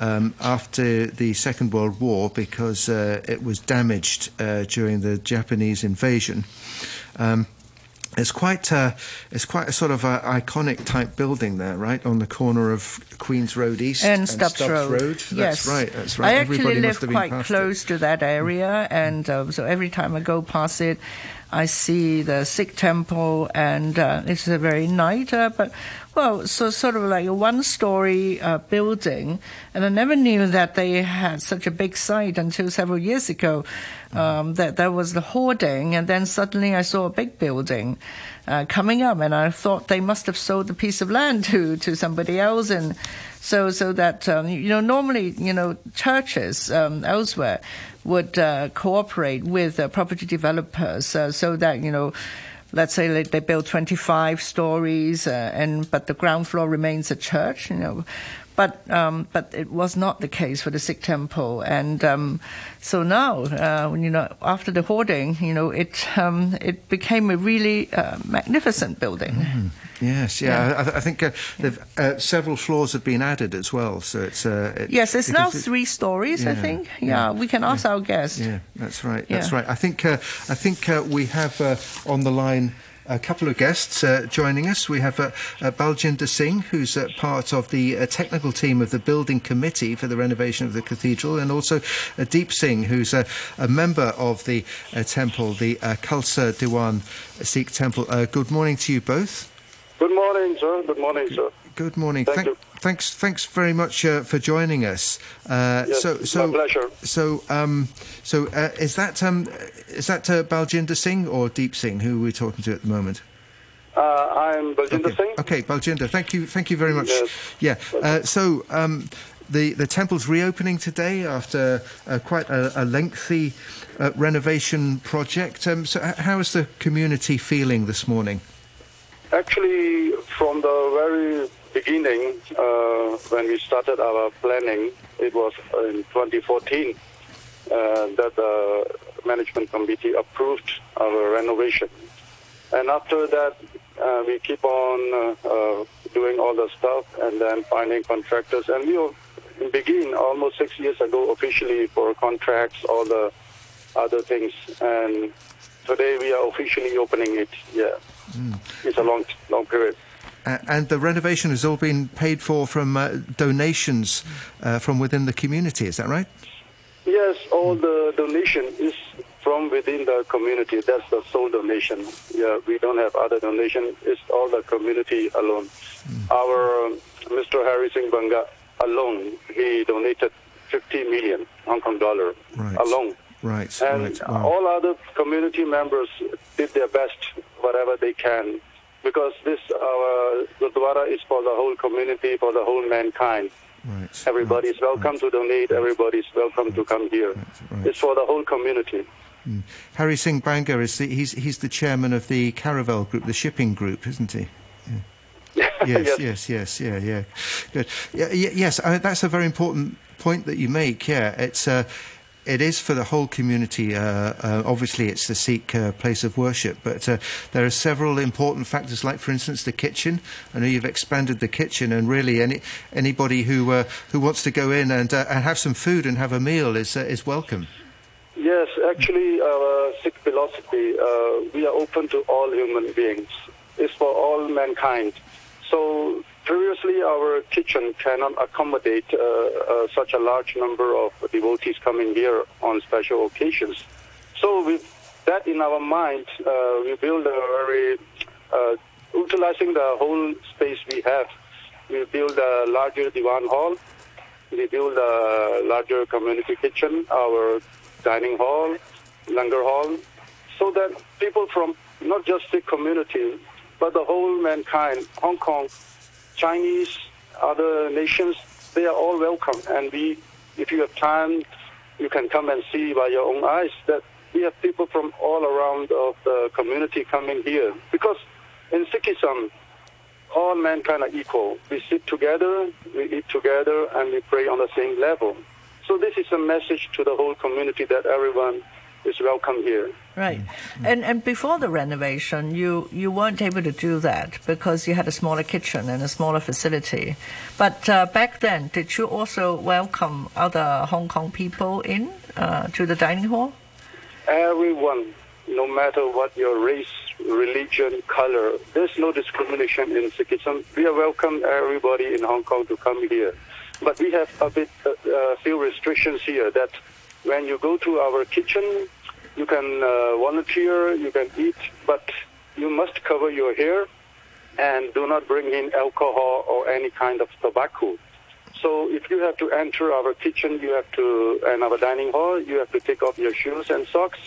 Um, after the Second World War, because uh, it was damaged uh, during the Japanese invasion. It's quite, uh, it's quite a sort of a iconic type building there, right on the corner of Queens Road East and Stubbs, Road. That's yes, right. That's right. I Everybody actually live quite close to that area, and uh, so every time I go past it, I see the Sikh temple, and uh, it's a very nice, uh, but well, so sort of like a one-story uh, building, and I never knew that they had such a big site until several years ago. Um, that there was the hoarding, and then suddenly I saw a big building uh, coming up, and I thought they must have sold the piece of land to to somebody else, and so so that um, you know normally you know churches um, elsewhere would uh, cooperate with uh, property developers uh, so that you know let's say they, build 25 stories, uh, and but the ground floor remains a church, you know. But um, but it was not the case for the Sikh temple, and um, so now, uh, you know, after the hoarding, you know, it um, it became a really uh, magnificent building. Yes, yeah. I, I think uh, uh, several floors have been added as well. So it's uh, it, Yes, it's now three stories, I think. yeah, Yeah, we can ask our guest. Yeah, that's right. That's Yeah. right. I think uh, I think uh, we have uh, on the line. A couple of guests uh, joining us. We have uh, uh, Baljinder Singh, who's uh, part of the uh, technical team of the building committee for the renovation of the cathedral, and also uh, Deep Singh, who's a, member of the temple, the Khalsa Diwan Sikh temple. Good morning to you both. Good morning, sir. Good morning, sir. Good morning. Thank you. Thanks, thanks very much uh, for joining us. Uh, Yes, so, so, my pleasure. So, um, so uh, is that um, is that uh, Baljinder Singh or Deep Singh who we're talking to at the moment? Uh, I'm Baljinder okay. Singh. Okay, Baljinder, thank you, thank you very much. Yes. Yeah. Uh, so, um, the the temple's reopening today after uh, quite a, a lengthy uh, renovation project. Um, so, how is the community feeling this morning? Actually, from the very beginning, uh, when we started our planning, it was in 2014 uh, that the management committee approved our renovation. And after that, uh, we keep on uh, doing all the stuff and then finding contractors. And we begin almost six years ago officially for contracts, all the other things. And today we are officially opening it. Yeah, it's a long, long period. Uh, and the renovation has all been paid for from uh, donations uh, from within the community. Is that right? Yes, all the donation is from within the community. That's the sole donation. Yeah, we don't have other donation. It's all the community alone. Our um, Mr. Harry Singh Banga alone, he donated 50 million Hong Kong dollar Right. alone. Right, And right. Wow. all other community members did their best, whatever they can, because this our Gurdwara is for the whole community, for the whole mankind. Right. Everybody is welcome to donate. Everybody is welcome to come here. right. It's for the whole community. Harry Singh Banga is the, he's he's the chairman of the Caravel Group, the shipping group, isn't he? Yeah. Yes, yes, yes, yeah, yeah. Good. Yeah, yes, uh, that's a very important point that you make. Yeah, it's uh, it is for the whole community. Uh, uh, obviously, it's the Sikh uh, place of worship, but uh, there are several important factors, like, for instance, the kitchen. I know you've expanded the kitchen, and really, any anybody who uh, who wants to go in and uh, and have some food and have a meal is is welcome. Yes, actually, our Sikh philosophy, we are open to all human beings. It's for all mankind. So previously, our kitchen cannot accommodate uh, uh, such a large number of devotees coming here on special occasions. So with that in our mind, uh, we build a very uh, utilizing the whole space we have. We build a larger divan hall. We build a larger community kitchen, our dining hall, langar hall, so that people from not just the community, but the whole mankind, Hong Kong, Chinese, other nations, they are all welcome. And we, if you have time, you can come and see by your own eyes that we have people from all around of the community coming here. Because in Sikhism, all mankind are equal. We sit together, we eat together, and we pray on the same level. So this is a message to the whole community that everyone is welcome here. Right. And and before the renovation, you, you weren't able to do that because you had a smaller kitchen and a smaller facility. But uh, back then, did you also welcome other Hong Kong people in uh, to the dining hall? Everyone, no matter what your race, religion, color, there's no discrimination in Sikhism. We are welcome everybody in Hong Kong to come here. But we have a bit, uh, uh, few restrictions here that when you go to our kitchen, you can uh, volunteer, you can eat, but you must cover your hair and do not bring in alcohol or any kind of tobacco. So if you have to enter our kitchen, you have to, and our dining hall, you have to take off your shoes and socks.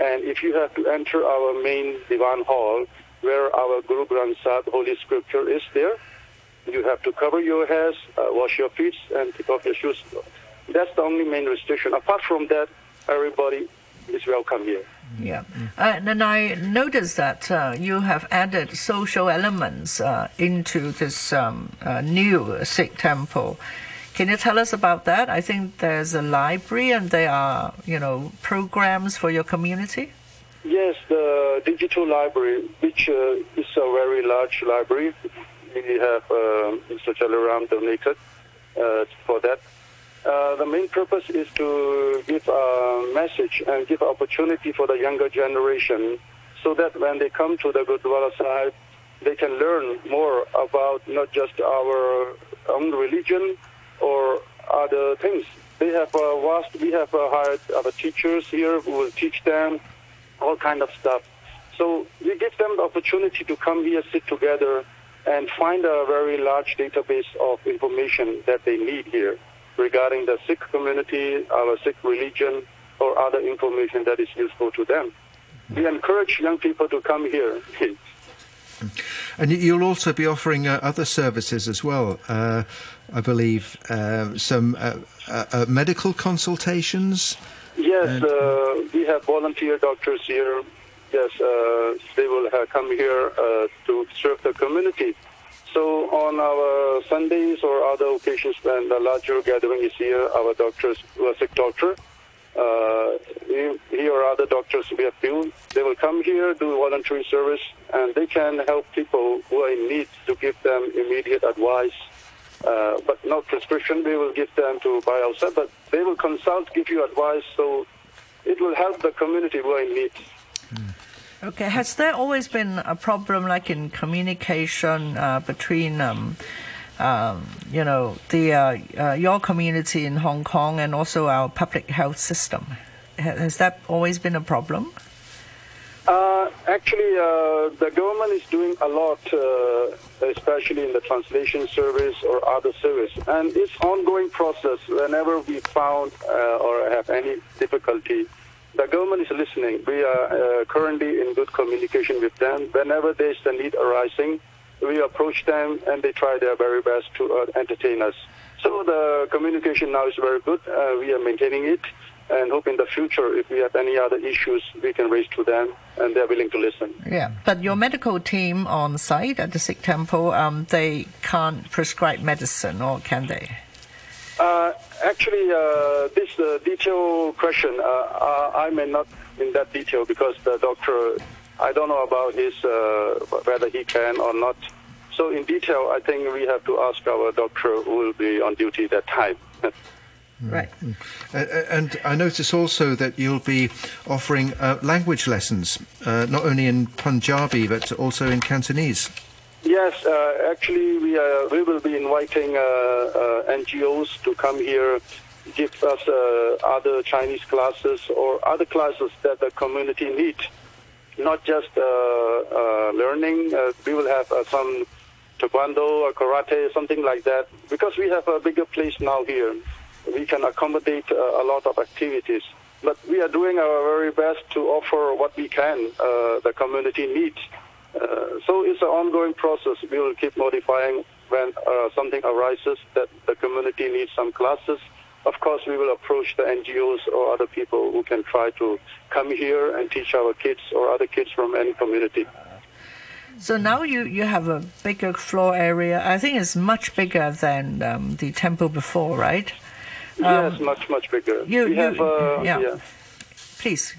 And if you have to enter our main divan hall, where our Guru Granth Sahib Holy Scripture is there, you have to cover your hairs, uh, wash your feet, and take off your shoes. That's the only main restriction. Apart from that, everybody is welcome here. Yeah. Uh, and I noticed that uh, you have added social elements uh, into this um, uh, new Sikh temple. Can you tell us about that? I think there's a library and there are, you know, programs for your community. Yes, the digital library, which uh, is a very large library. We have uh, Mr. Jalaram donated uh, for that. Uh, the main purpose is to give a message and give opportunity for the younger generation so that when they come to the Gurdwara Sahib, they can learn more about not just our own religion or other things. They have a vast, we have hired our teachers here who will teach them all kind of stuff. So we give them the opportunity to come here, sit together, and find a very large database of information that they need here regarding the Sikh community, our Sikh religion, or other information that is useful to them. We encourage young people to come here. And you- you'll also be offering uh, other services as well. Uh, I believe uh, some uh, uh, uh, medical consultations. Yes, uh, we have volunteer doctors here. Yes, uh, they will come here uh, to serve the community. So on our Sundays or other occasions when the larger gathering is here, our doctors, our Sikh doctor, uh, he, he or other doctors we have few, they will come here, do voluntary service, and they can help people who are in need to give them immediate advice. Uh, but no prescription, we will give them to buy outside, but they will consult, give you advice, so it will help the community who are in need. Okay. Has there always been a problem like in communication uh, between, um, um, you know, the uh, uh, your community in Hong Kong and also our public health system? Has that always been a problem? Uh, actually, uh, the government is doing a lot, uh, especially in the translation service or other service, and it's ongoing process. Whenever we found or have any difficulty, the government is listening. We are uh, currently in good communication with them. Whenever there's a need arising, we approach them, and they try their very best to uh, entertain us. So the communication now is very good. Uh, we are maintaining it and hope in the future, if we have any other issues, we can raise to them, and they're willing to listen. Yeah, but your medical team on site at the Sikh temple, um, they can't prescribe medicine, or can they? Uh, actually, uh, this uh, detailed question, uh, uh, I may not in that detail because the doctor, I don't know about his uh, whether he can or not. So in detail, I think we have to ask our doctor who will be on duty that time. Right. Uh, and I notice also that you'll be offering uh, language lessons, uh, not only in Punjabi but also in Cantonese. Yes, uh, actually, we uh, we will be inviting uh, uh, NGOs to come here, give us uh, other Chinese classes or other classes that the community need. Not just learning. We will have some taekwondo or karate, something like that, because we have a bigger place now here. We can accommodate uh, a lot of activities. But we are doing our very best to offer what we can uh, the community needs. Uh, so it's an ongoing process. We will keep modifying when uh, something arises that the community needs some classes. Of course, we will approach the NGOs or other people who can try to come here and teach our kids or other kids from any community. So now you, you have a bigger floor area. I think it's much bigger than um, the temple before, right? yes, much, much bigger. Um, you- we you- have, uh, yeah. Please.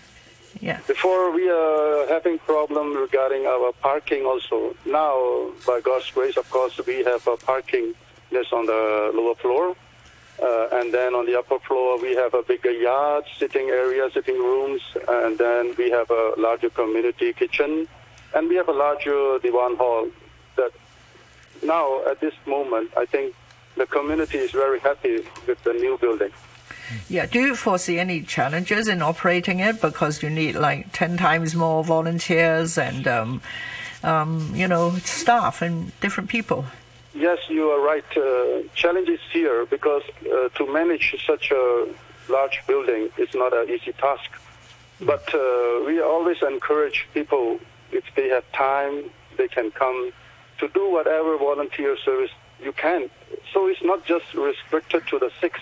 Yeah. Before we are having problem regarding our parking also. Now, by God's grace, of course, we have a parking that's on the lower floor. Uh, and then on the upper floor, we have a bigger yard, sitting area, sitting rooms, and then we have a larger community kitchen, and we have a larger diwan hall. That now, at this moment, I think the community is very happy with the new building. Yeah. Do you foresee any challenges in operating it because you need like ten times more volunteers and um, um, you know staff and different people? Yes, you are right. Uh, challenges here because uh, to manage such a large building is not an easy task. But uh, we always encourage people, if they have time, they can come to do whatever volunteer service you can. So it's not just restricted to the Sikhs.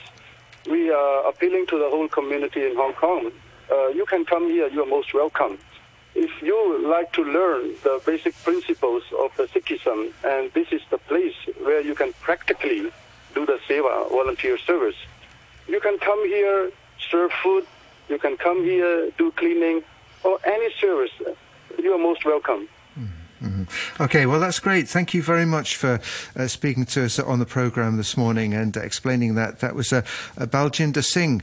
We are appealing to the whole community in Hong Kong. Uh, you can come here. You are most welcome if you like to learn the basic principles of the Sikhism, and this is the place where you can practically do the seva, volunteer service, you can come here, serve food, you can come here, do cleaning, or any service. You are most welcome. Okay, well, that's great. Thank you very much for uh, speaking to us on the programme this morning and explaining that. That was uh, Baljinder Singh,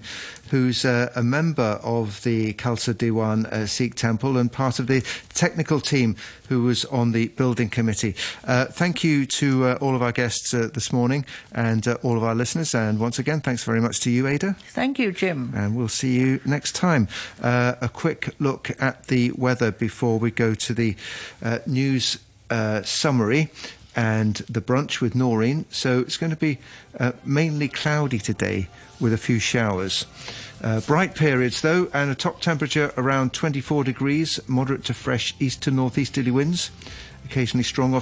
who's uh, a member of the Khalsa Diwan uh, Sikh Temple and part of the technical team who was on the building committee. Uh, thank you to uh, all of our guests uh, this morning and uh, all of our listeners. And once again, thanks very much to you, Ada. Thank you, Jim. And we'll see you next time. Uh, a quick look at the weather before we go to the uh, news uh, summary and the brunch with Noreen. So it's going to be uh, mainly cloudy today with a few showers. Uh, bright periods though, and a top temperature around 24 degrees, moderate to fresh east to northeasterly winds, occasionally strong off.